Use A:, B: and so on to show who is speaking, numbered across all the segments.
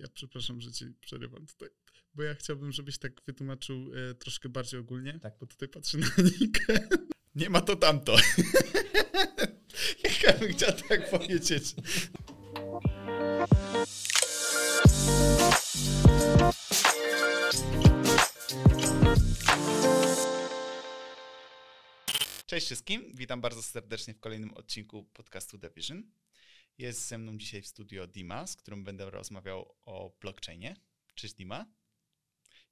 A: Ja przepraszam, że ci przerywam tutaj, bo ja chciałbym, żebyś tak wytłumaczył e, troszkę bardziej ogólnie,
B: Tak.
A: bo tutaj patrzę na Nikę. Nie ma to tamto. ja bym chciał tak powiedzieć. Cześć wszystkim, witam bardzo serdecznie w kolejnym odcinku podcastu Division. Jest ze mną dzisiaj w studio Dima, z którym będę rozmawiał o blockchainie. Cześć Dima.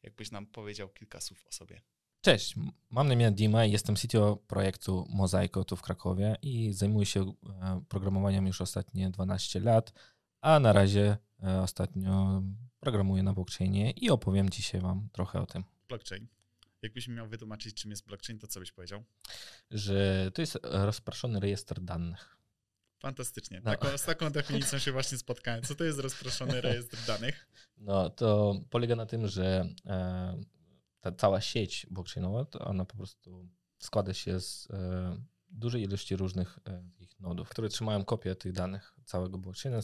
A: Jakbyś nam powiedział kilka słów o sobie.
B: Cześć, mam na imię Dima i jestem CTO projektu Mozaiko tu w Krakowie i zajmuję się e, programowaniem już ostatnie 12 lat, a na razie e, ostatnio programuję na blockchainie i opowiem dzisiaj wam trochę o tym,
A: Blockchain. Jakbyś mi miał wytłumaczyć, czym jest blockchain, to co byś powiedział?
B: że to jest rozproszony rejestr danych.
A: Fantastycznie.
B: No.
A: Taką, z taką definicją się właśnie spotkałem. Co to jest rozproszony rejestr danych?
B: No to polega na tym, że e, ta cała sieć blockchainowa, to ona po prostu składa się z e, dużej ilości różnych e, takich nodów, które trzymają kopię tych danych całego blockchaina,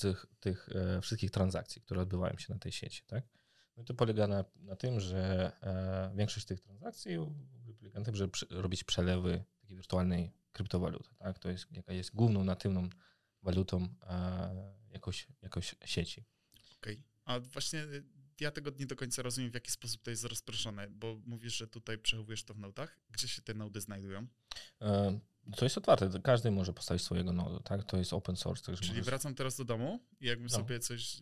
B: tych, tych e, wszystkich transakcji, które odbywają się na tej sieci, tak? No to polega na, na tym, że większość tych transakcji polega na tym, żeby przy, robić przelewy takiej wirtualnej kryptowaluty, tak? To jest, jaka jest główną natywną walutą e, jakoś, jakoś sieci.
A: Okej. A właśnie y, ja tego nie do końca rozumiem, w jaki sposób to jest rozproszone, bo mówisz, że tutaj przechowujesz to w nodach. Gdzie się te nody znajdują?
B: E, To jest otwarte, każdy może postawić swojego nodu, tak? To jest open source, także
A: Czyli
B: możesz
A: wracam teraz do domu i jakbym
B: No.
A: sobie coś,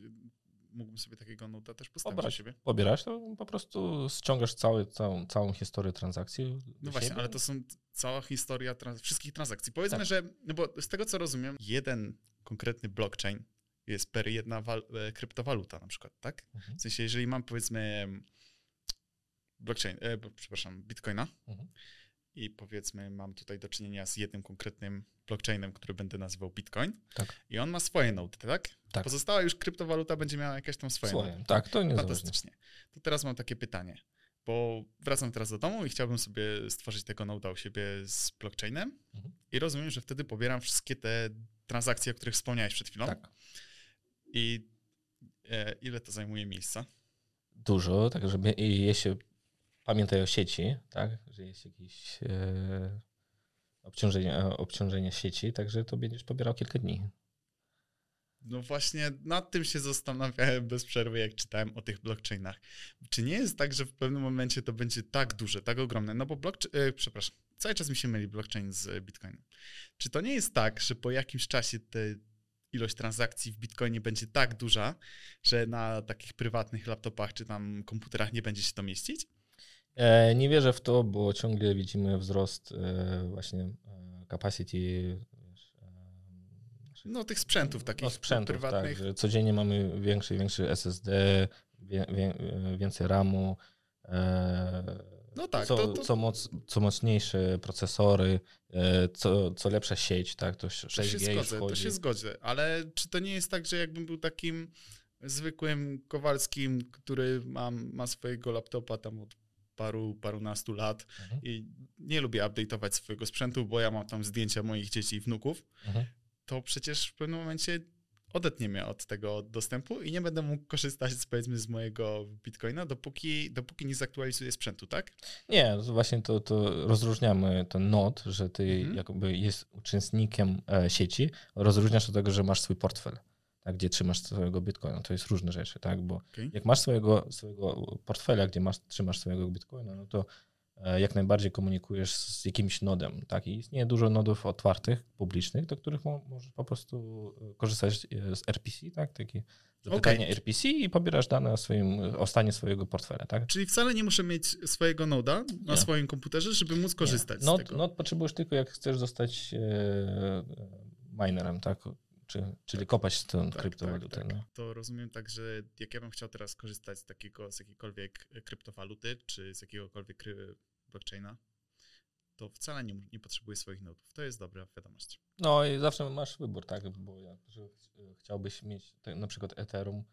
A: mógłbym sobie takiego noda też postawić
B: Pobrać.
A: do siebie.
B: pobierasz, to po prostu ściągasz cały, całą, całą historię transakcji.
A: No właśnie,
B: siebie.
A: ale to są cała historia trans- wszystkich transakcji. Powiedzmy,
B: Tak.
A: że, no bo z tego co rozumiem, jeden konkretny blockchain jest per jedna e, kryptowaluta na przykład, tak?
B: Mhm.
A: W sensie, jeżeli mam powiedzmy blockchain, e, przepraszam, bitcoina
B: Mhm.
A: i powiedzmy mam tutaj do czynienia z jednym konkretnym blockchainem, który będę nazywał bitcoin
B: Tak.
A: i on ma swoje nody, tak?
B: Tak.
A: Pozostała już kryptowaluta będzie miała jakieś tam swoje,
B: Swoje.
A: nody.
B: Tak, to niezależnie.
A: Fantastycznie. To teraz mam takie pytanie, bo wracam teraz do domu i chciałbym sobie stworzyć tego noda u siebie z blockchainem
B: Mhm.
A: i rozumiem, że wtedy pobieram wszystkie te transakcje, o których wspomniałeś przed chwilą.
B: Tak.
A: I e, ile to zajmuje miejsca?
B: Dużo, tak żeby i jeśli pamiętaj o sieci, tak, że jest jakieś e, obciążenie, obciążenie sieci, także to będziesz pobierał kilka dni.
A: No właśnie nad tym się zastanawiałem bez przerwy, jak czytałem o tych blockchainach. Czy nie jest tak, że w pewnym momencie to będzie tak duże, tak ogromne? No bo blockchain, e, przepraszam, cały czas mi się myli blockchain z bitcoinem. Czy to nie jest tak, że po jakimś czasie te ilość transakcji w bitcoinie będzie tak duża, że na takich prywatnych laptopach czy tam komputerach nie będzie się to mieścić?
B: E, nie wierzę w to, bo ciągle widzimy wzrost e, właśnie capacity
A: No tych sprzętów takich
B: no, sprzętów,
A: prywatnych.
B: tak, że codziennie mamy większy i większy SSD, wie, wie, więcej RAMu, e,
A: No tak,
B: co,
A: to- to-
B: co, moc, co mocniejsze procesory, e, co, co lepsza sieć, tak, to
A: To się
B: 6G
A: zgodzę, to się zgodzę, ale czy to nie jest tak, że jakbym był takim zwykłym Kowalskim, który ma, ma swojego laptopa tam od paru, parunastu lat
B: Mhm.
A: i nie lubię update'ować swojego sprzętu, bo ja mam tam zdjęcia moich dzieci i wnuków,
B: Mhm.
A: To przecież w pewnym momencie odetnie mnie od tego dostępu i nie będę mógł korzystać z, powiedzmy z mojego bitcoina, dopóki, dopóki nie zaktualizuję sprzętu, tak?
B: Nie, właśnie to, to rozróżniamy ten nod, że ty
A: Mhm.
B: jakby jest uczestnikiem e, sieci, rozróżniasz od tego, że masz swój portfel, tak, gdzie trzymasz swojego bitcoina. To jest różne rzeczy, tak, bo
A: Okej.
B: jak masz swojego, swojego portfela, gdzie masz, trzymasz swojego bitcoina, no to jak najbardziej komunikujesz z jakimś nodem, tak, i istnieje dużo nodów otwartych, publicznych, do których mo, możesz po prostu e, korzystać e, z RPC, tak, takie zapytanie RPC i pobierasz dane o, swoim, o stanie swojego portfela, tak.
A: Czyli wcale nie muszę mieć swojego noda na
B: Nie.
A: swoim komputerze, żeby móc korzystać z
B: Nod,
A: tego.
B: nod potrzebujesz tylko jak chcesz zostać e, e, minerem, tak? Czy, czyli kopać tę
A: Tak,
B: kryptowalutę.
A: tak, tak.
B: No.
A: To rozumiem tak, że jak ja bym chciał teraz korzystać z, takiego, z jakiejkolwiek kryptowaluty, czy z jakiegokolwiek kry- blockchaina, to wcale nie, nie potrzebuję swoich nodów. To jest dobra wiadomość.
B: no i zawsze masz wybór, tak? Bo jak ch- chciałbyś mieć te, na przykład Ethereum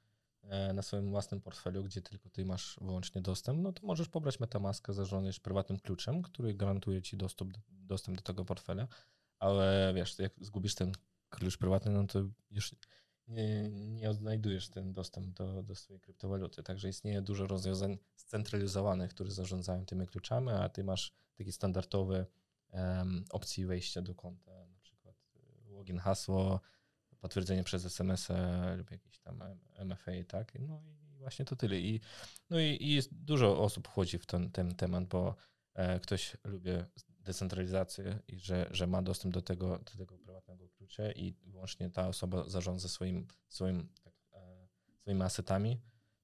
B: e, na swoim własnym portfelu, gdzie tylko ty masz wyłącznie dostęp, no to możesz pobrać Metamaska zarządzać prywatnym kluczem, który gwarantuje ci dostęp do, dostęp do tego portfela, ale wiesz, jak zgubisz ten klucz prywatny, no to już nie, nie odnajdujesz ten dostęp do, do swojej kryptowaluty. Także istnieje dużo rozwiązań scentralizowanych, które zarządzają tymi kluczami, a ty masz takie standardowe um, wejścia do konta, na przykład y, login, hasło, potwierdzenie przez SMS lub jakiś tam MFA, tak? No i właśnie to tyle. I, no i, i jest, dużo osób wchodzi w ten, ten temat, bo e, ktoś lubi decentralizację i że, że ma dostęp do tego, do tego prywatnego klucza i wyłącznie ta osoba zarządza swoim, swoim, tak, e, swoimi asetami.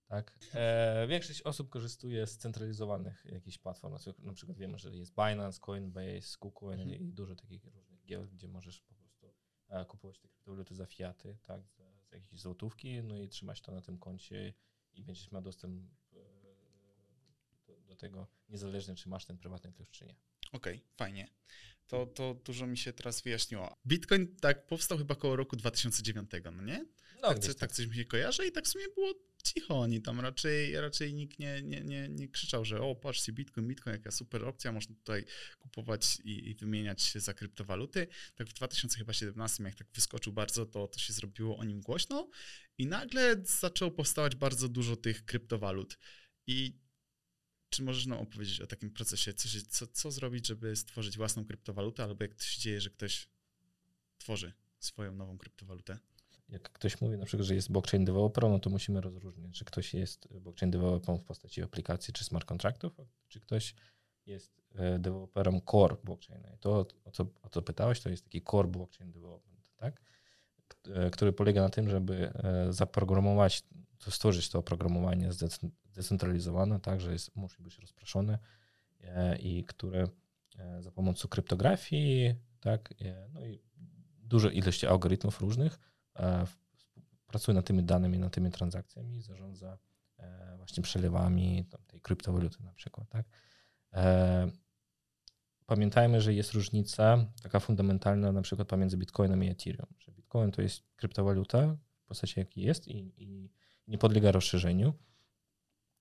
B: Tak? E, większość osób korzystuje z centralizowanych jakichś platform. Na przykład wiemy, że jest Binance, Coinbase, KuCoin mhm. i dużo takich różnych giełd, gdzie możesz po prostu e, kupować te kryptowaluty za fiaty, tak? za, za jakieś złotówki, no i trzymać to na tym koncie i będziesz miał dostęp e, do, do tego, niezależnie czy masz ten prywatny klucz, czy nie.
A: Okej, okay, fajnie. To, to dużo mi się teraz wyjaśniło. Bitcoin tak powstał chyba koło roku 2009, no nie? No, tak, coś, tak coś mi się kojarzy i tak w sumie było cicho. Oni tam raczej, raczej nikt nie, nie, nie, nie krzyczał, że o, patrzcie, Bitcoin, Bitcoin, jaka super opcja, można tutaj kupować i, i wymieniać się za kryptowaluty. Tak w 2017, jak tak wyskoczył bardzo, to, to się zrobiło o nim głośno i nagle zaczęło powstawać bardzo dużo tych kryptowalut. I czy możesz nam opowiedzieć o takim procesie? Co, się, co, co zrobić, żeby stworzyć własną kryptowalutę, albo jak to się dzieje, że ktoś tworzy swoją nową kryptowalutę?
B: Jak ktoś mówi na przykład, że jest blockchain developer, no to musimy rozróżnić, czy ktoś jest blockchain developerem w postaci aplikacji czy smart contractów, czy ktoś jest e, deweloperem core blockchaina. I to, o co, o co pytałeś, to jest taki core blockchain development, tak? E, który polega na tym, żeby e, zaprogramować, stworzyć to oprogramowanie zdecentralizowane, tak, że jest, musi być rozproszone i które za pomocą kryptografii, tak, no i dużej ilości algorytmów różnych pracuje nad tymi danymi, nad tymi transakcjami, zarządza właśnie przelewami tej kryptowaluty na przykład, tak. Pamiętajmy, że jest różnica taka fundamentalna na przykład pomiędzy Bitcoinem i Ethereum, że Bitcoin to jest kryptowaluta w postaci jaki jest i, i nie podlega rozszerzeniu,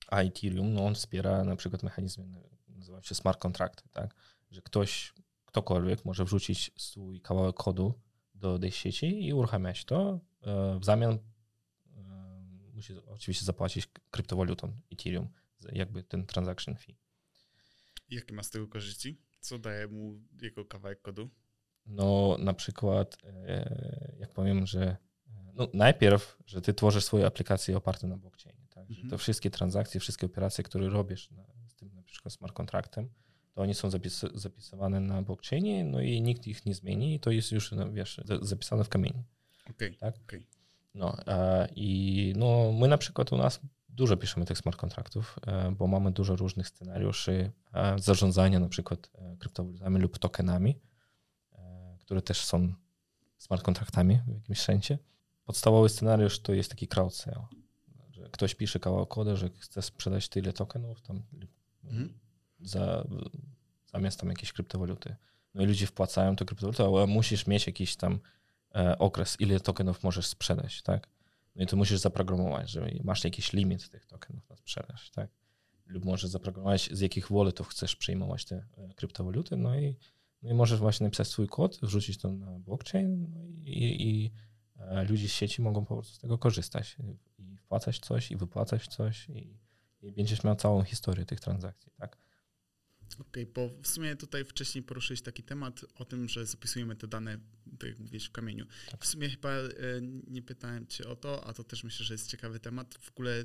B: a Ethereum, no on wspiera na przykład mechanizmy, nazywa się smart contract, tak, że ktoś, ktokolwiek może wrzucić swój kawałek kodu do tej sieci i uruchamiać to, e, w zamian e, musi oczywiście zapłacić kryptowalutą Ethereum, jakby ten transaction fee.
A: Jakie ma z tego korzyści? Co daje mu jego kawałek kodu?
B: No na przykład, e, jak powiem, że no, najpierw, że ty tworzysz swoje aplikacje oparte na blockchainie. Tak? Mhm. To wszystkie transakcje, wszystkie operacje, które robisz na, z tym na przykład smart kontraktem, to oni są zapis, zapisywane na blockchainie, no i nikt ich nie zmieni i to jest już, no, wiesz, zapisane w kamieniu.
A: Okej, okay, tak? Okay.
B: No i no, my na przykład u nas dużo piszemy tych smart kontraktów, e, bo mamy dużo różnych scenariuszy e, zarządzania na przykład e, kryptowalutami lub tokenami, które też są smart kontraktami w jakimś sensie. Podstawowy scenariusz to jest taki crowd sale, ktoś pisze kawał kodu, że chce sprzedać tyle tokenów tam mhm. za, zamiast tam jakiejś kryptowaluty. No i ludzie wpłacają tę kryptowalutę, ale musisz mieć jakiś tam okres, ile tokenów możesz sprzedać, tak? No i to musisz zaprogramować, że masz jakiś limit tych tokenów na sprzedaż, tak? Lub możesz zaprogramować, z jakich walletów chcesz przyjmować te e, kryptowaluty, no i, no i możesz właśnie napisać swój kod, wrzucić to na blockchain no i, i e, ludzie z sieci mogą po prostu z tego korzystać i wpłacać coś i wypłacać coś i, i będziesz miał całą historię tych transakcji, tak?
A: Okej, okay, bo w sumie tutaj wcześniej poruszyłeś taki temat o tym, że zapisujemy te dane, tak jak mówisz, w kamieniu. Tak. W sumie chyba e, nie pytałem cię o to, a to też myślę, że jest ciekawy temat. W ogóle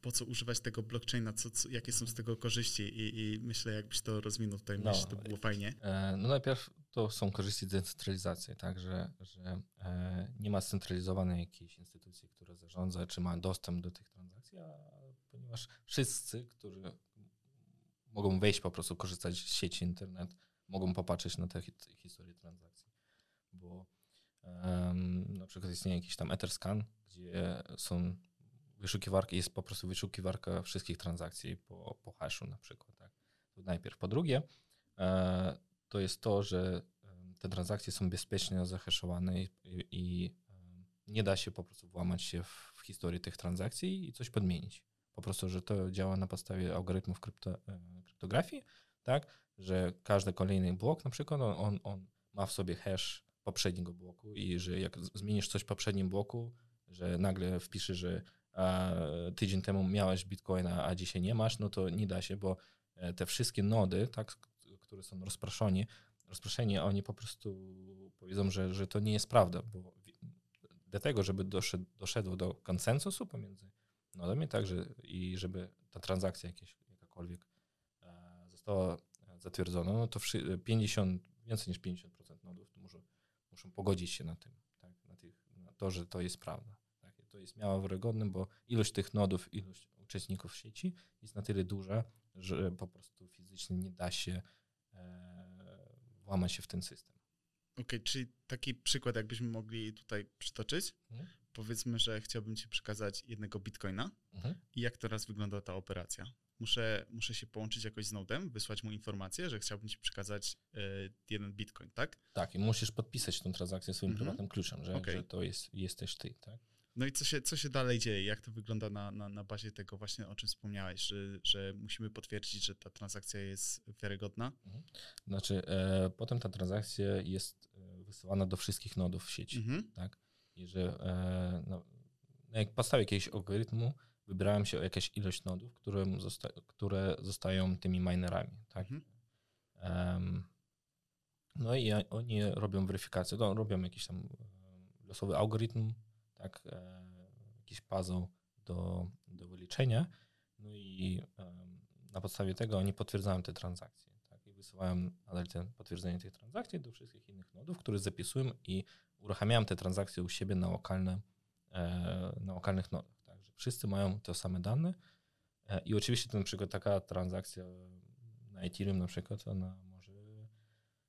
A: po co używać tego blockchaina, co, co, jakie są z tego korzyści i, i myślę, jakbyś to rozwinął tutaj, no, myślę, to było fajnie.
B: E, no najpierw to są korzyści decentralizacji, tak, że, że e, nie ma scentralizowanej jakiejś instytucji, która zarządza, czy ma dostęp do tych transakcji, a ponieważ wszyscy, którzy mogą wejść po prostu, korzystać z sieci internet, mogą popatrzeć na te historie transakcji. Bo um, na przykład istnieje jakiś tam Etherscan, gdzie są wyszukiwarki, jest po prostu wyszukiwarka wszystkich transakcji po, po haszu na przykład. Tak? To najpierw. Po drugie, e, to jest to, że te transakcje są bezpiecznie zahaszowane i, i nie da się po prostu włamać się w, w historię tych transakcji i coś podmienić. Po prostu, że to działa na podstawie algorytmów krypto, e, kryptografii, tak, że każdy kolejny blok na przykład, on, on ma w sobie hash poprzedniego bloku i że jak zmienisz coś w poprzednim bloku, że nagle wpiszesz, że a, tydzień temu miałeś bitcoina, a dzisiaj nie masz, no to nie da się, bo e, te wszystkie nody, tak, które są rozproszeni, rozproszeni, oni po prostu powiedzą, że, że to nie jest prawda, bo do tego, żeby doszedł, doszedł do konsensusu pomiędzy nodami, tak, że, i żeby ta transakcja jakieś, jakakolwiek e, została zatwierdzona, no to 50, więcej niż 50% nodów muszą, muszą pogodzić się na tym, tak, na, tych, na to, że to jest prawda. Tak. To jest miało wiarygodne, bo ilość tych nodów, ilość uczestników sieci jest na tyle duża, że po prostu fizycznie nie da się włamać się w ten system.
A: Okej, okay, czyli taki przykład, jakbyśmy mogli tutaj przytoczyć. Mhm. Powiedzmy, że chciałbym Ci przekazać jednego bitcoina mhm. i jak teraz wygląda ta operacja. Muszę, muszę się połączyć jakoś z nodem, wysłać mu informację, że chciałbym Ci przekazać y, jeden bitcoin, tak?
B: Tak, i musisz podpisać tę transakcję swoim mhm. prywatnym kluczem, że, okay. że to jest, jesteś Ty, tak?
A: No i co się, co się dalej dzieje? Jak to wygląda na, na, na bazie tego właśnie, o czym wspomniałeś, że, że musimy potwierdzić, że ta transakcja jest wiarygodna? Mhm.
B: Znaczy, e, potem ta transakcja jest e, wysyłana do wszystkich nodów w sieci, mhm. tak? I że e, no, jak podstawie jakiegoś algorytmu wybierałem się o jakąś ilość nodów, które, zosta które zostają tymi minerami, tak? Mhm. no i oni robią weryfikację, no, robią jakiś tam e, losowy algorytm, tak, e, jakiś puzzle do, do wyliczenia. No i na podstawie tego oni potwierdzają te transakcje. Tak, I wysyłają nadal te potwierdzenie tych transakcji do wszystkich innych nodów, które zapisują i uruchamiają te transakcje u siebie na, lokalne, e, na lokalnych nodach. Także wszyscy mają te same dane. E, I oczywiście na przykład taka transakcja na Ethereum na przykład, ona może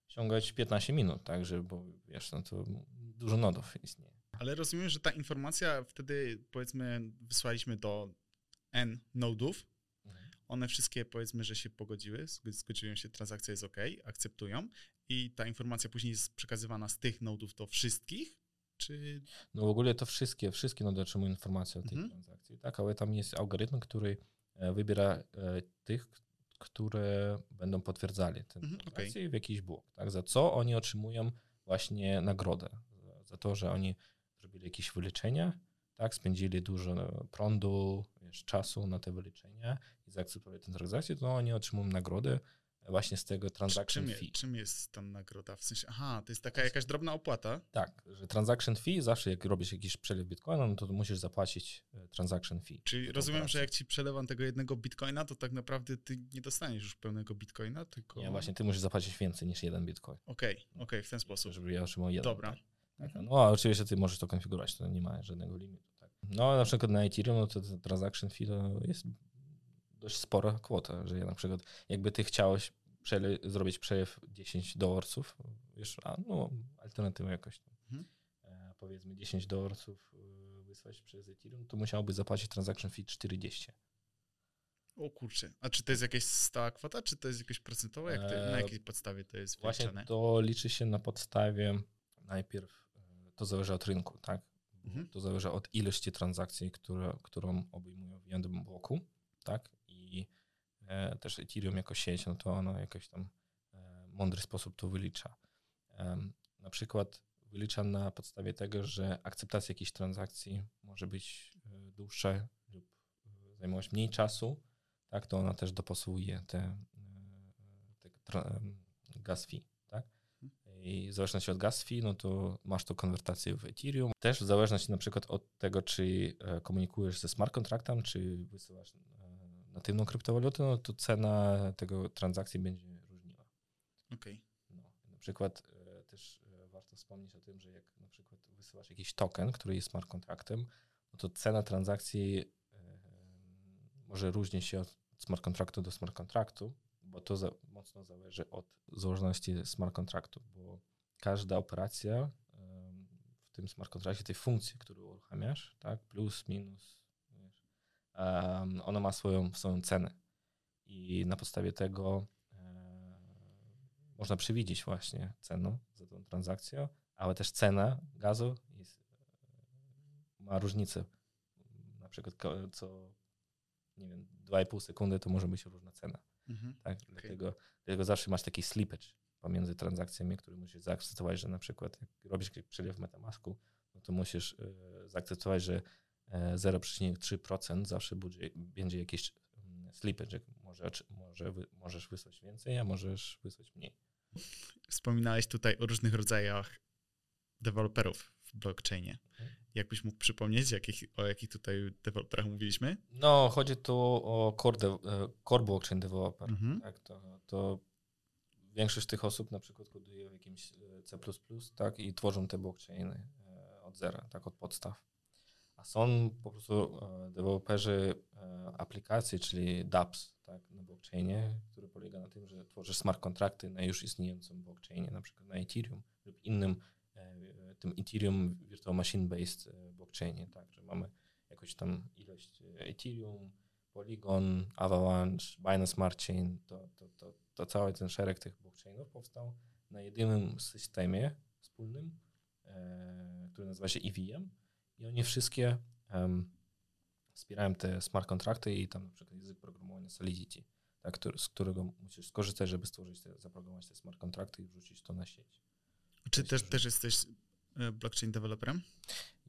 B: sięgać 15 minut, także, bo wiesz, no to dużo nodów istnieje.
A: Ale rozumiem, że ta informacja wtedy, powiedzmy, wysłaliśmy do N nodów. Mhm. One wszystkie, powiedzmy, że się pogodziły, zgodziły się, transakcja jest OK, akceptują i ta informacja później jest przekazywana z tych nodów do wszystkich, czy...
B: No w ogóle to wszystkie, wszystkie nody otrzymują informację o tej mhm. transakcji, tak, ale tam jest algorytm, który e, wybiera e, tych, które będą potwierdzali tę mhm, transakcję okay. w jakiś blok, tak, za co oni otrzymują właśnie nagrodę, za to, że oni zrobili jakieś wyliczenia, tak, spędzili dużo prądu, wiesz, czasu na te wyliczenia i zaakceptowali tę transakcję, to oni otrzymują nagrodę właśnie z tego transaction
A: czym,
B: fee.
A: Czym jest tam nagroda? W sensie, aha, to jest taka jakaś drobna opłata?
B: Tak, że transaction fee, zawsze jak robisz jakiś przelew bitcoina, no to musisz zapłacić e, transaction fee.
A: Czyli rozumiem, że jak ci przelewam tego jednego bitcoina, to tak naprawdę ty nie dostaniesz już pełnego bitcoina, tylko...
B: Nie, właśnie ty musisz zapłacić więcej niż jeden bitcoin.
A: Okej, okay, okej, okay, w ten sposób.
B: Żeby ja otrzymał jeden.
A: Dobra. Tak?
B: Mhm. No, a oczywiście ty możesz to konfigurować, to nie ma żadnego limitu. Tak. No, na przykład na Ethereum no to, to transaction fee to jest dość spora kwota, że na przykład jakby ty chciałeś przele zrobić przelew 10 dolarców, wiesz, a no alternatywę jakoś mhm. e, powiedzmy 10 dolarców e, wysłać przez Ethereum, to musiałby zapłacić transaction fee 40.
A: O kurczę, a czy to jest jakaś stała kwota, czy to jest jakaś procentowa? Jak to, na e, jakiej podstawie to jest
B: Właśnie to liczy się na podstawie najpierw to zależy od rynku, tak? Mhm. To zależy od ilości transakcji, które, którą obejmują w jednym bloku, tak? I e, też Ethereum jako sieć, no to ono jakoś tam e, mądry sposób to wylicza. E, na przykład wylicza na podstawie tego, że akceptacja jakiejś transakcji może być e, dłuższa lub e, zajmować mniej czasu, tak? To ona też dopasuje te, e, te gas fee i w zależności od gas fee, no to masz to konwertację w Ethereum. Też w zależności na przykład od tego, czy e, komunikujesz ze smart contractem, czy wysyłasz e, natywną kryptowalutę, no to cena tego transakcji będzie różniła.
A: Okej. Okay.
B: No, na przykład e, też warto wspomnieć o tym, że jak na przykład wysyłasz jakiś token, który jest smart contractem, no to cena transakcji może różnić się od smart kontraktu do smart kontraktu, bo to za, mocno zależy od złożoności smart kontraktu, bo każda operacja w tym smart kontrakcie, tej funkcji, którą uruchamiasz, tak, plus, minus, wiesz, um, ona ma swoją, swoją cenę i na podstawie tego można przewidzieć właśnie cenę za tą transakcję, ale też cena gazu jest, ma różnicę. Na przykład co, nie wiem, 2,5 sekundy to może być różna cena. Mhm. Tak? Okay. Dlatego, dlatego zawsze masz taki slippage pomiędzy transakcjami, który musisz zaakceptować, że na przykład jak robisz przelew w Metamasku, no to musisz e, zaakceptować, że e, 0,3% zawsze będzie, będzie jakiś mm, slippage. Może, może, możesz wysłać więcej, a możesz wysłać mniej.
A: Wspominałeś tutaj o różnych rodzajach deweloperów w blockchainie. Jakbyś mógł przypomnieć, jakich, o jakich tutaj deweloperach mówiliśmy?
B: No, chodzi tu o core, de, core blockchain developer. Mhm. Tak, to, to większość tych osób na przykład koduje w jakimś e, C++, tak, i tworzą te blockchainy e, od zera, tak, od podstaw. A są po prostu e, deweloperzy aplikacji, czyli dApps, tak, na blockchainie, który polega na tym, że tworzysz smart kontrakty na już istniejącym blockchainie, na przykład na Ethereum lub innym tym Ethereum Virtual Machine Based blockchainie, tak, że mamy jakąś tam ilość Ethereum, Polygon, Avalanche, Binance Smart Chain, to, to, to, to cały ten szereg tych blockchainów powstał na jedynym systemie wspólnym, e, który nazywa się EVM i oni wszystkie um, wspierają te smart kontrakty i tam na przykład język programowania Solidity, tak, który, z którego musisz skorzystać, żeby stworzyć te, zaprogramować te smart kontrakty i wrzucić to na sieć.
A: Czy też, też jesteś e, blockchain developerem?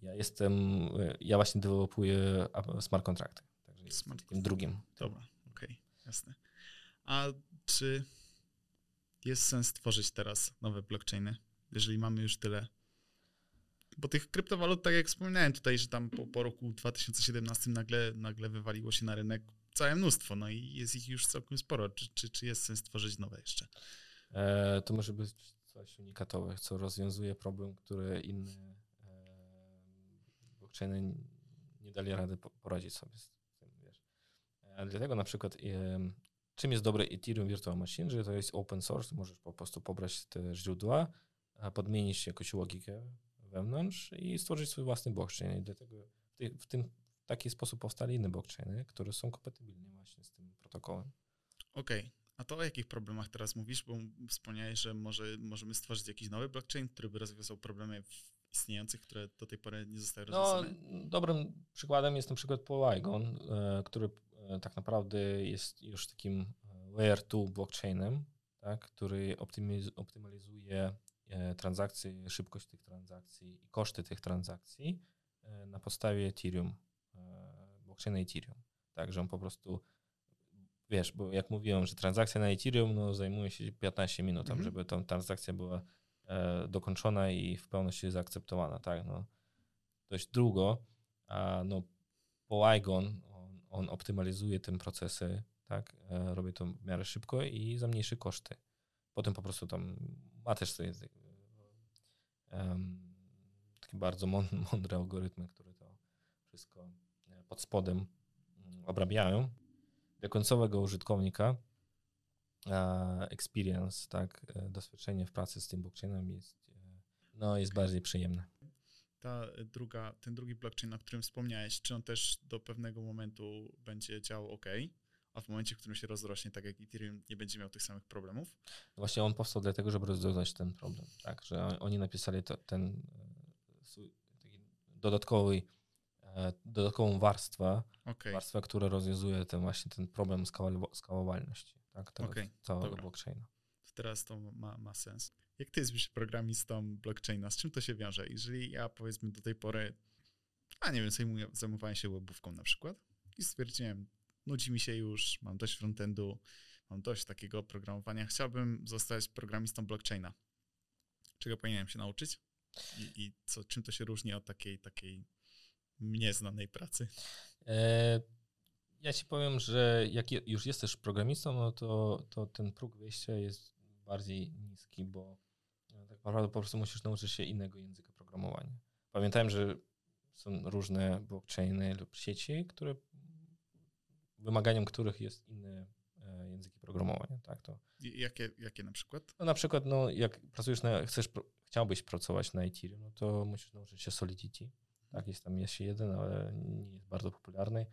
B: Ja jestem, e, ja właśnie dewelopuję smart kontrakty, także jestem takim drugim.
A: Dobra, okej, okay, jasne. A czy jest sens tworzyć teraz nowe blockchainy, jeżeli mamy już tyle? Bo tych kryptowalut, tak jak wspominałem tutaj, że tam po, po roku 2017 nagle, nagle wywaliło się na rynek całe mnóstwo, no i jest ich już całkiem sporo. Czy, czy, czy jest sens tworzyć nowe jeszcze?
B: E, to może być coś unikatowe, co rozwiązuje problem, który inne blockchainy nie dali rady poradzić sobie z tym. Wiesz. E, dlatego na przykład e, Czym jest dobre Ethereum Virtual Machine, że to jest open source, możesz po prostu pobrać te źródła, podmienić jakąś logikę wewnątrz i stworzyć swój własny blockchain. I dlatego w, w tym w taki sposób powstały inne blockchainy, które są kompatybilne właśnie z tym protokołem.
A: Okej. Okay. A to o jakich problemach teraz mówisz? Bo wspomniałeś, że może możemy stworzyć jakiś nowy blockchain, który by rozwiązał problemy istniejących, które do tej pory nie zostały no, rozwiązane?
B: No, dobrym przykładem jest na przykład Polygon, e, który E, tak naprawdę jest już takim e, layer 2 blockchainem, tak, który optymalizuje e, transakcje, szybkość tych transakcji i koszty tych transakcji na podstawie Ethereum, blockchaina Ethereum. Tak, że on po prostu, wiesz, bo jak mówiłem, że transakcja na Ethereum no, zajmuje się 15 minut, mhm. żeby ta transakcja była dokończona i w pełności zaakceptowana, tak, no, dość długo, a no Polygon, on optymalizuje tym procesy, tak, e, robi to w miarę szybko i za mniejsze koszty. Potem po prostu tam ma też sobie um, takie bardzo mądre algorytmy, które to wszystko e, pod spodem mm, obrabiają. Dla końcowego użytkownika experience, tak, e, doświadczenie w pracy z tym blockchainem jest, no, jest bardziej przyjemne
A: ta druga, ten drugi blockchain, o którym wspomniałeś, czy on też do pewnego momentu będzie działał ok, a w momencie, w którym się rozrośnie, tak jak Ethereum, nie będzie miał tych samych problemów?
B: Właśnie on powstał dlatego, żeby rozwiązać ten problem, tak, że oni napisali to, ten e, dodatkowy e, dodatkową warstwę, okay. warstwę, która rozwiązuje ten właśnie ten problem skałowalności tak, tego okay. całego Dobra. blockchaina.
A: Teraz to ma, ma sens. Jak ty jesteś programistą blockchaina, z czym to się wiąże? Jeżeli ja powiedzmy do tej pory, a nie wiem, zajmuję, zajmowałem się webówką na przykład i stwierdziłem, nudzi mi się już, mam dość frontendu, mam dość takiego oprogramowania, chciałbym zostać programistą blockchaina. Czego powinienem się nauczyć? I, i co, czym to się różni od takiej, takiej nieznanej pracy? E,
B: ja ci powiem, że jak już jesteś programistą, no to, to ten próg wyjścia jest bardziej niski, bo e, tak naprawdę po prostu musisz nauczyć się innego języka programowania. Pamiętałem, że są różne blockchainy lub sieci, które wymaganiem których jest inne e, języki programowania. Tak, to.
A: Jakie, jakie na przykład?
B: No na przykład, no, jak pracujesz na, chcesz, chciałbyś pracować na Ethereum, no to musisz nauczyć się Solidity. Tak, jest tam jeszcze jeden, ale nie jest bardzo popularny.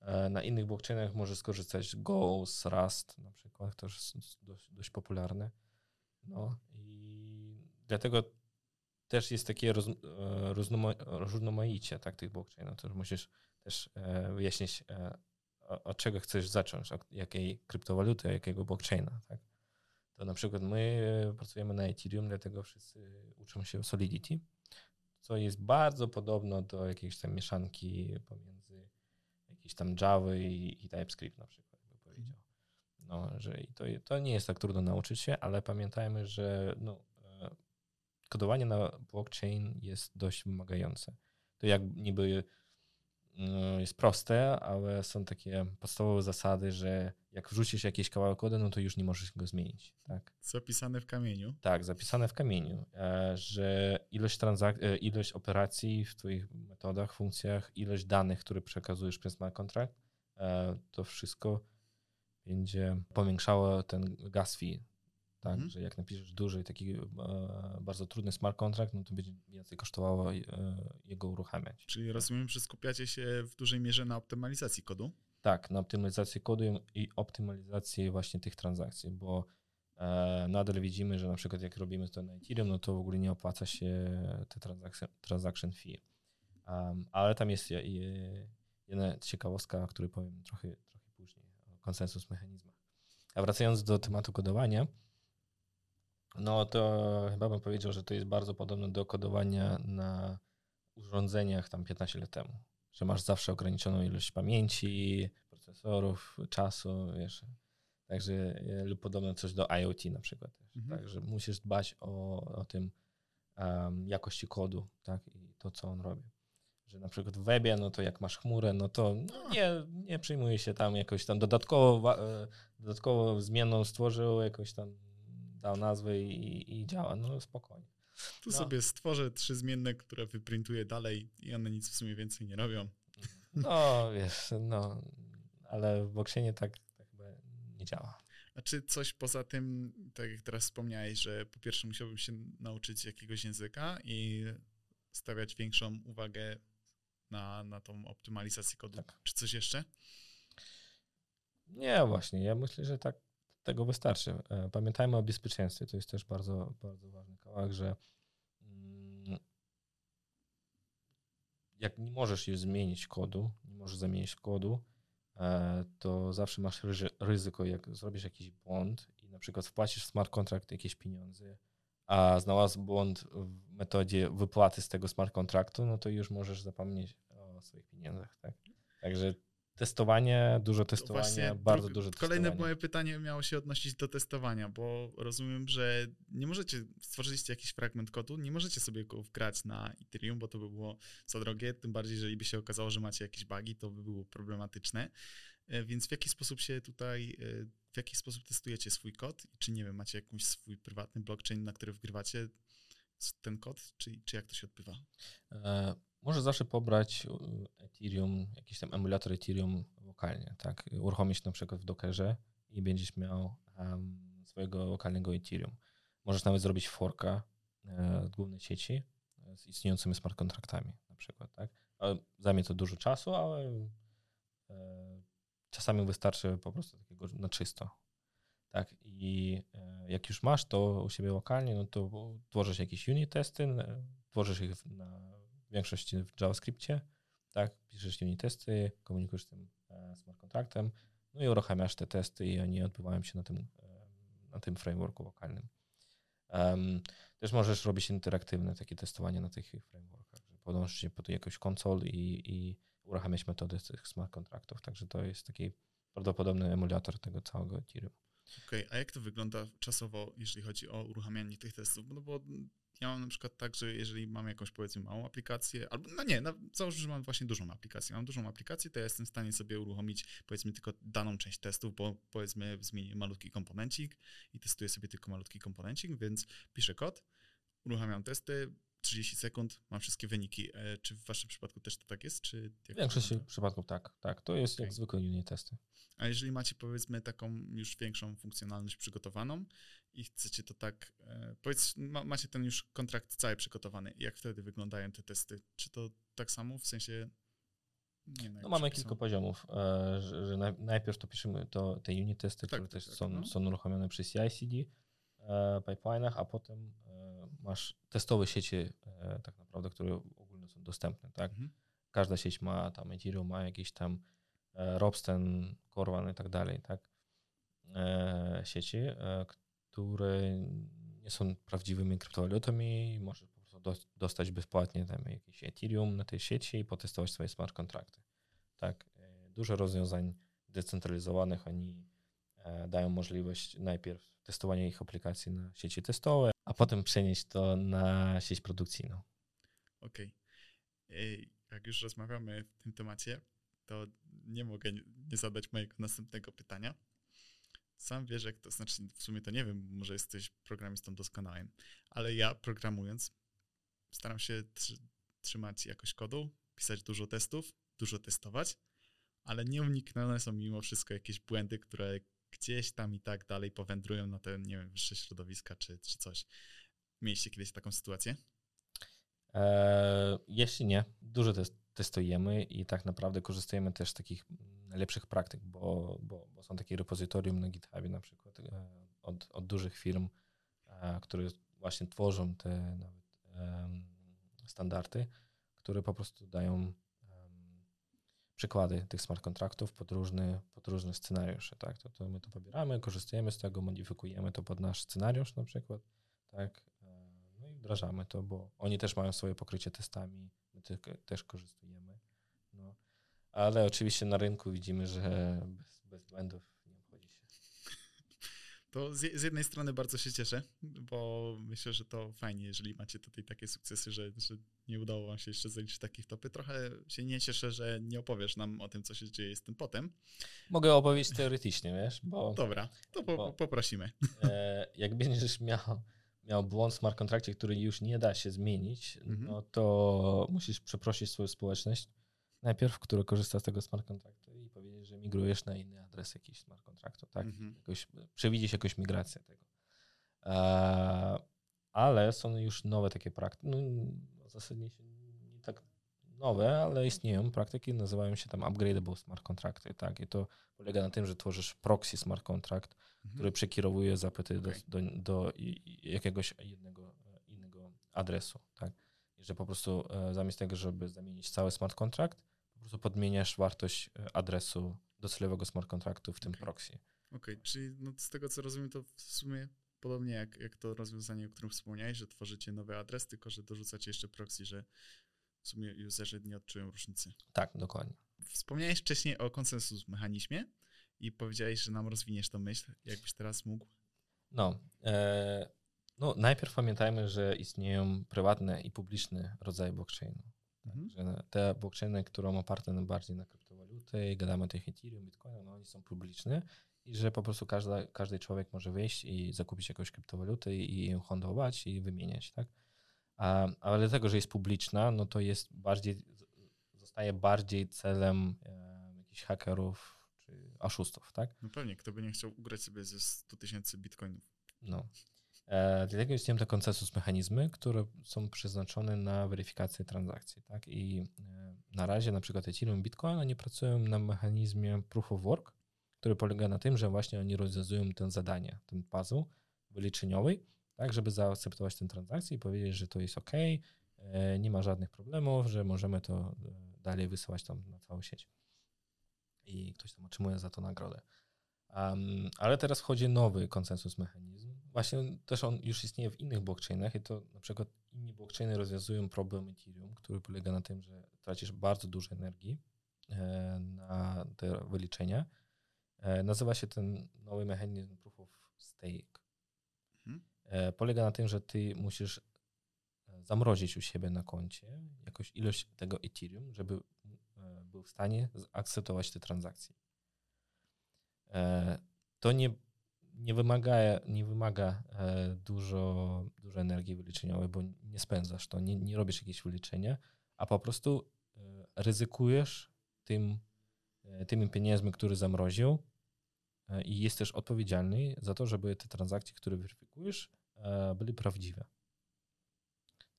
B: E, na innych blockchainach możesz skorzystać Go, Rust na przykład, to jest dość, dość popularne. No i dlatego też jest takie roz, e, różnomaicie tak, tych blockchainów, to musisz też e, wyjaśnić, od czego chcesz zacząć, od jakiej kryptowaluty, jakiego blockchaina. Tak? To na przykład my pracujemy na Ethereum, dlatego wszyscy uczą się Solidity, to jest bardzo podobno do jakiejś tam mieszanki pomiędzy jakiejś tam Java i, i TypeScript na przykład, bym powiedział. No, że to, to nie jest tak trudno nauczyć się, ale pamiętajmy, że no, e, kodowanie na blockchain jest dość wymagające. To jak niby jest proste, ale są takie podstawowe zasady, że jak wrzucisz jakiś kawałek kodu, no to już nie możesz go zmienić. Tak?
A: Zapisane w kamieniu.
B: Tak, zapisane w kamieniu, e, że ilość, transak- e, ilość operacji w Twoich metodach, funkcjach, ilość danych, które przekazujesz przez smart contract, e, to wszystko będzie powiększało ten gas fee. Tak, mhm. że jak napiszesz duży, taki e, bardzo trudny smart contract, no to będzie więcej kosztowało e, jego uruchamiać.
A: Czyli rozumiem, że skupiacie się w dużej mierze na optymalizacji kodu?
B: Tak, na optymalizacji kodu i optymalizacji właśnie tych transakcji, bo e, nadal widzimy, że na przykład jak robimy to na Ethereum, no to w ogóle nie opłaca się te transaction, transaction fee. Um, ale tam jest jedna ciekawostka, o której powiem trochę, trochę później, o konsensus mechanizmach. A wracając do tematu kodowania, no to chyba bym powiedział, że to jest bardzo podobne do kodowania na urządzeniach tam 15 lat temu. Że masz zawsze ograniczoną ilość pamięci, procesorów, czasu, wiesz. Także e, lub podobne coś do IoT na przykład. Mhm. Także musisz dbać o, o tym um, jakości kodu, tak, i to, co on robi. Że na przykład w webie, no to jak masz chmurę, no to nie, nie przyjmuje się tam jakoś tam dodatkowo, e, dodatkowo zmienną stworzył jakoś tam dał nazwę i, i działa. No spokojnie.
A: Tu no. sobie stworzę trzy zmienne, które wyprintuję dalej i one nic w sumie więcej nie robią.
B: No wiesz, no, ale w Boxienie tak, tak chyba nie działa.
A: A czy coś poza tym, tak jak teraz wspomniałeś, że po pierwsze musiałbym się nauczyć jakiegoś języka i stawiać większą uwagę na, na tą optymalizację kodu. Tak. Czy coś jeszcze?
B: Nie, właśnie. Ja myślę, że tak tego wystarczy. E, pamiętajmy o bezpieczeństwie. To jest też bardzo, bardzo ważny kawałek, że mm, jak nie możesz już zmienić kodu, nie możesz zamienić kodu, e, to zawsze masz ryzyko, jak zrobisz jakiś błąd i na przykład wpłacisz w smart contract jakieś pieniądze, a znalazł błąd w metodzie wypłaty z tego smart kontraktu, no to już możesz zapomnieć o swoich pieniądzach. Tak? Także Testowanie, dużo testowania, Właśnie, bardzo dużo
A: testowania. Kolejne moje pytanie miało się odnosić do testowania, bo rozumiem, że nie możecie, stworzyliście jakiś fragment kodu, nie możecie sobie go wgrać na Ethereum, bo to by było za drogie, tym bardziej, jeżeli by się okazało, że macie jakieś bugi, to by było problematyczne. E, więc w jaki sposób się tutaj, e, w jaki sposób testujecie swój kod? Czy nie wiem, macie jakiś swój prywatny blockchain, na który wgrywacie ten kod, czy, czy jak to się odbywa?
B: E może zawsze pobrać Ethereum, jakiś tam emulator Ethereum lokalnie, tak? Uruchomić na przykład w Dockerze i będziesz miał um, swojego lokalnego Ethereum. Możesz nawet zrobić forka e, głównej sieci z istniejącymi smart kontraktami na przykład, tak? Ale zajmie to dużo czasu, ale e, czasami wystarczy po prostu takiego na czysto. Tak, i e, jak już masz to u siebie lokalnie, no to tworzysz jakieś unit testy, tworzysz ich na większość w JavaScriptie, tak, piszesz unit testy, komunikujesz z tym e, smart kontraktem, no i uruchamiasz te testy i oni odbywają się na tym, e, na tym frameworku lokalnym. Um, też możesz robić interaktywne takie testowanie na tych frameworkach, że się pod jakąś konsol i, i uruchamiać metody tych smart kontraktów, także to jest taki prawdopodobny emulator tego całego Ethereum.
A: Okej, okay, a jak to wygląda czasowo, jeżeli chodzi o uruchamianie tych testów? No bo ja mam na przykład tak, że jeżeli mam jakąś powiedzmy małą aplikację, albo no nie, no, załóżmy, że mam właśnie dużą aplikację. Mam dużą aplikację, to ja jestem w stanie sobie uruchomić powiedzmy tylko daną część testów, bo powiedzmy zmienię malutki komponencik i testuję sobie tylko malutki komponencik, więc piszę kod, uruchamiam testy, 30 sekund, mam wszystkie wyniki. E, czy w waszym przypadku też to tak jest? Czy
B: w większości przypadków tak, tak. To jest okay. jak zwykłe unit testy.
A: A jeżeli macie powiedzmy taką już większą funkcjonalność przygotowaną i chcecie to tak, e, powiedz, ma, macie ten już kontrakt cały przygotowany, jak wtedy wyglądają te testy? Czy to tak samo, w sensie
B: nie, no, mamy kilka poziomów, e, że, że, najpierw to piszemy to, te unit testy, tak, które tak, też tak, są, no. są uruchomione przez CI/CD e, pipeline'ach, a potem masz testowe sieci e, tak naprawdę, które ogólnie są dostępne, tak? Mhm. Każda sieć ma tam Ethereum, ma jakieś tam e, Robsten, Corvan i tak dalej, tak? sieci, które nie są prawdziwymi kryptowalutami, możesz po prostu do, dostać bezpłatnie tam jakieś Ethereum na tej sieci i potestować swoje smart kontrakty. Tak, e, dużo rozwiązań decentralizowanych, oni e, dają możliwość najpierw testowania ich aplikacji na sieci testowe, a potem przenieść to na sieć produkcyjną.
A: Okej. Okay. Jak już rozmawiamy w tym temacie, to nie mogę nie zadać mojego następnego pytania. Sam wiesz, jak to znaczy, w sumie to nie wiem, może jesteś programistą doskonałym, ale ja programując staram się trzymać jakość kodu, pisać dużo testów, dużo testować, ale nieuniknione są mimo wszystko jakieś błędy, które gdzieś tam i tak dalej powędrują na te, nie wiem, wyższe środowiska czy, czy coś. Mieliście kiedyś taką sytuację?
B: Eee, jeśli nie, dużo test, testujemy i tak naprawdę korzystajemy też z takich lepszych praktyk, bo, bo, bo są takie repozytorium na GitHubie na przykład e, od, od dużych firm, e, które właśnie tworzą te nawet standardy, które po prostu dają przykłady tych smart kontraktów pod pod różne scenariusze. Tak? To, to my to pobieramy, korzystujemy z tego, modyfikujemy to pod nasz scenariusz na przykład. Tak? E, no i wdrażamy to, bo oni też mają swoje pokrycie testami, my te, też korzystujemy. No. Ale oczywiście na rynku widzimy, że bez, bez błędów
A: to z, z, jednej strony bardzo się cieszę, bo myślę, że to fajnie, jeżeli macie tutaj takie sukcesy, że, że nie udało wam się jeszcze zaliczyć takich topy. Trochę się nie cieszę, że nie opowiesz nam o tym, co się dzieje z tym potem.
B: Mogę opowiedzieć teoretycznie, wiesz? Bo,
A: Dobra, to po, bo, poprosimy.
B: E, jak będziesz miał, miał błąd w smart kontrakcie, który już nie da się zmienić, mhm. no to musisz przeprosić swoją społeczność najpierw, która korzysta z tego smart kontraktu migrujesz na inny adres jakiś smart kontraktu, tak? Mhm. Jakoś, przewidzieć jakąś migrację tego. E, ale są już nowe takie praktyki, no, w zasadzie nie tak nowe, ale istnieją praktyki, nazywają się tam upgradable smart kontrakty, tak? I to polega na tym, że tworzysz proxy smart contract, mhm. który przekierowuje zapyty okay. do, do, do, jakiegoś jednego innego adresu, tak? I że po prostu e, zamiast tego, żeby zamienić cały smart contract, po prostu podmieniasz wartość e, adresu docelowego smart kontraktu w tym okay. proxy.
A: Okej, okay, czyli no z tego co rozumiem, to w sumie podobnie jak, jak to rozwiązanie, o którym wspomniałeś, że tworzycie nowy adres, tylko że dorzucacie jeszcze proxy, że w sumie userzy nie odczują różnicy.
B: Tak, dokładnie.
A: Wspomniałeś wcześniej o konsensus mechanizmie i powiedziałeś, że nam rozwiniesz tą myśl. Jakbyś teraz mógł?
B: No, e, no najpierw pamiętajmy, że istnieją prywatne i publiczne rodzaje blockchainu. Mhm. Że te blockchainy, które oparte na bardziej na kryptowaluty, gadamy o tych Ethereum, Bitcoin, no one są publiczne i że po prostu każda, każdy człowiek może wyjść i zakupić jakąś kryptowalutę i ją handlować i wymieniać, tak? A, ale dlatego, że jest publiczna, no to jest bardziej, zostaje bardziej celem e, jakichś hakerów czy oszustów, tak?
A: No pewnie, kto by nie chciał ugrać sobie ze 100 tysięcy bitcoinów.
B: No. E, dlatego istnieją te konsensus mechanizmy, które są przeznaczone na weryfikację transakcji. Tak? I e, na razie na przykład Ethereum i Bitcoin oni pracują na mechanizmie proof of work, który polega na tym, że właśnie oni rozwiązują to zadanie, ten puzzle wyliczeniowy, tak, żeby zaakceptować tę transakcję i powiedzieć, że to jest OK, e, nie ma żadnych problemów, że możemy to dalej wysyłać tam na całą sieć. I ktoś tam otrzymuje za to nagrodę. Um, ale teraz wchodzi nowy konsensus mechanizm. Właśnie też on już istnieje w innych blockchainach i to na przykład inni blockchainy rozwiązują problem Ethereum, który polega na tym, że tracisz bardzo dużo energii e, na te wyliczenia. E, nazywa się ten nowy mechanizm Proof of Stake. Mhm. E, polega na tym, że ty musisz zamrozić u siebie na koncie jakąś ilość tego Ethereum, żeby był w stanie zaakceptować te transakcje. To nie, nie wymaga, nie wymaga e, dużo, dużo energii wyliczeniowej, bo nie spędzasz to, nie, nie robisz jakieś wyliczenia, a po prostu e, ryzykujesz tym, tymi pieniędzmi, które zamroził i jesteś odpowiedzialny za to, żeby te transakcje, które weryfikujesz, były prawdziwe.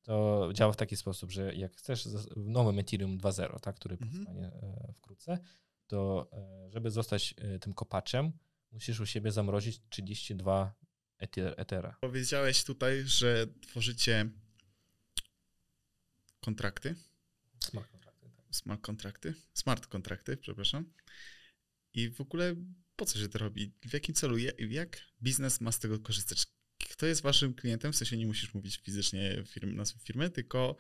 B: To działa w taki sposób, że jak chcesz w nowym Ethereum 2.0, tak, który mhm. powstanie wkrótce, to e, żeby zostać e, tym kopaczem, musisz u siebie zamrozić 32 Ethera.
A: Powiedziałeś tutaj, że tworzycie kontrakty.
B: Smart kontrakty, tak.
A: Smart kontrakty. Smart kontrakty, przepraszam. I w ogóle po co się to robi? W jakim celu? Jak biznes ma z tego korzystać? kto jest waszym klientem, w sensie nie musisz mówić fizycznie firmy, nazwy firmy, tylko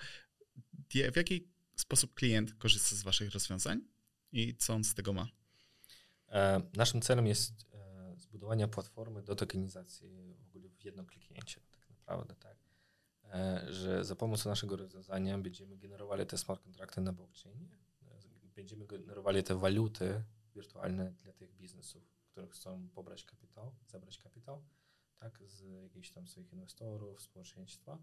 A: w jaki sposób klient korzysta z waszych rozwiązań i co on z tego ma?
B: E, naszym celem jest e, zbudowanie platformy do tokenizacji w ogóle w jednym kliknięciu, tak naprawdę, tak. E, że za pomocą naszego rozwiązania będziemy generowali te smart kontrakty na blockchainie, będziemy generowali te waluty wirtualne dla tych biznesów, które chcą pobrać kapitał, zabrać kapitał, tak, z jakichś tam swoich inwestorów, społeczeństwa,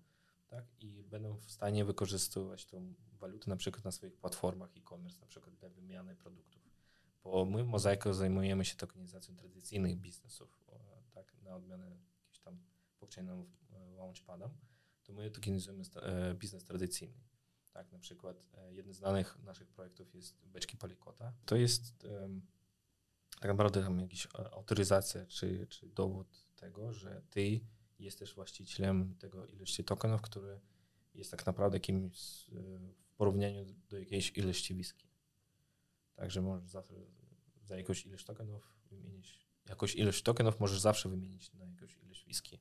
B: tak, i będą w stanie wykorzystywać tą walutę na przykład na swoich platformach e-commerce, na przykład dla wymiany produktów. Bo my w zajmujemy się tokenizacją tradycyjnych biznesów, tak, na odmianę jakiegoś tam blockchainem launchpadem, to my tokenizujemy e, biznes tradycyjny. Tak, na przykład e, jeden z znanych naszych projektów jest beczki Palikota. To jest um, tak naprawdę tam jakaś e, autoryzacja czy, czy dowód tego, że ty jesteś właścicielem tego ilości tokenów, który jest tak naprawdę jakimś w porównaniu do jakiejś ilości whisky. Także możesz zawsze za jakąś ilość tokenów wymienić, jakąś ilość tokenów możesz zawsze wymienić na jakąś ilość whisky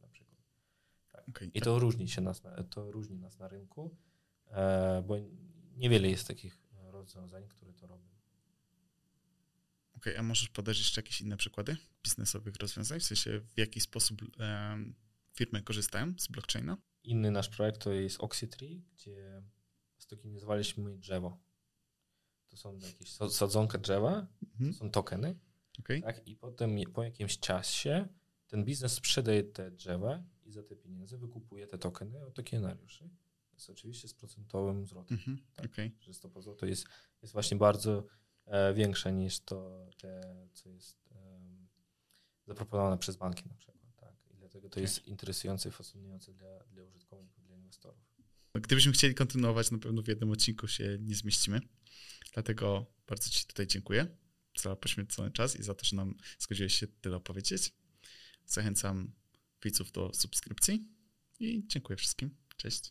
B: na przykład. Tak. Okay. I to różni się nas, to różni nas na rynku, e, bo niewiele jest takich rozwiązań, które to robią.
A: Okej, okay, a możesz podać jeszcze jakieś inne przykłady biznesowych rozwiązań? W sensie w jaki sposób firmy korzystają z blockchaina?
B: Inny nasz projekt to jest Oxytree, gdzie stokinizowaliśmy drzewo. To są jakieś sadzonka drzewa, mhm. to są tokeny. Okay. Tak? I potem po jakimś czasie ten biznes sprzedaje te drzewa i za te pieniądze wykupuje te tokeny od tokenariuszy. Jest oczywiście z procentowym zwrotem. Mhm. Tak? Okay. Że 100% to jest, jest właśnie bardzo e, większe niż to, te, co jest e, zaproponowane przez banki na przykład. Tak? I dlatego to okay. jest interesujące i fascynujące dla, dla użytkowników, dla inwestorów.
A: Gdybyśmy chcieli kontynuować, na pewno w jednym odcinku się nie zmieścimy. Dlatego bardzo Ci tutaj dziękuję za poświęcony czas i za to, że nam zgodziłeś się tyle opowiedzieć. Zachęcam widzów do subskrypcji i dziękuję wszystkim. Cześć.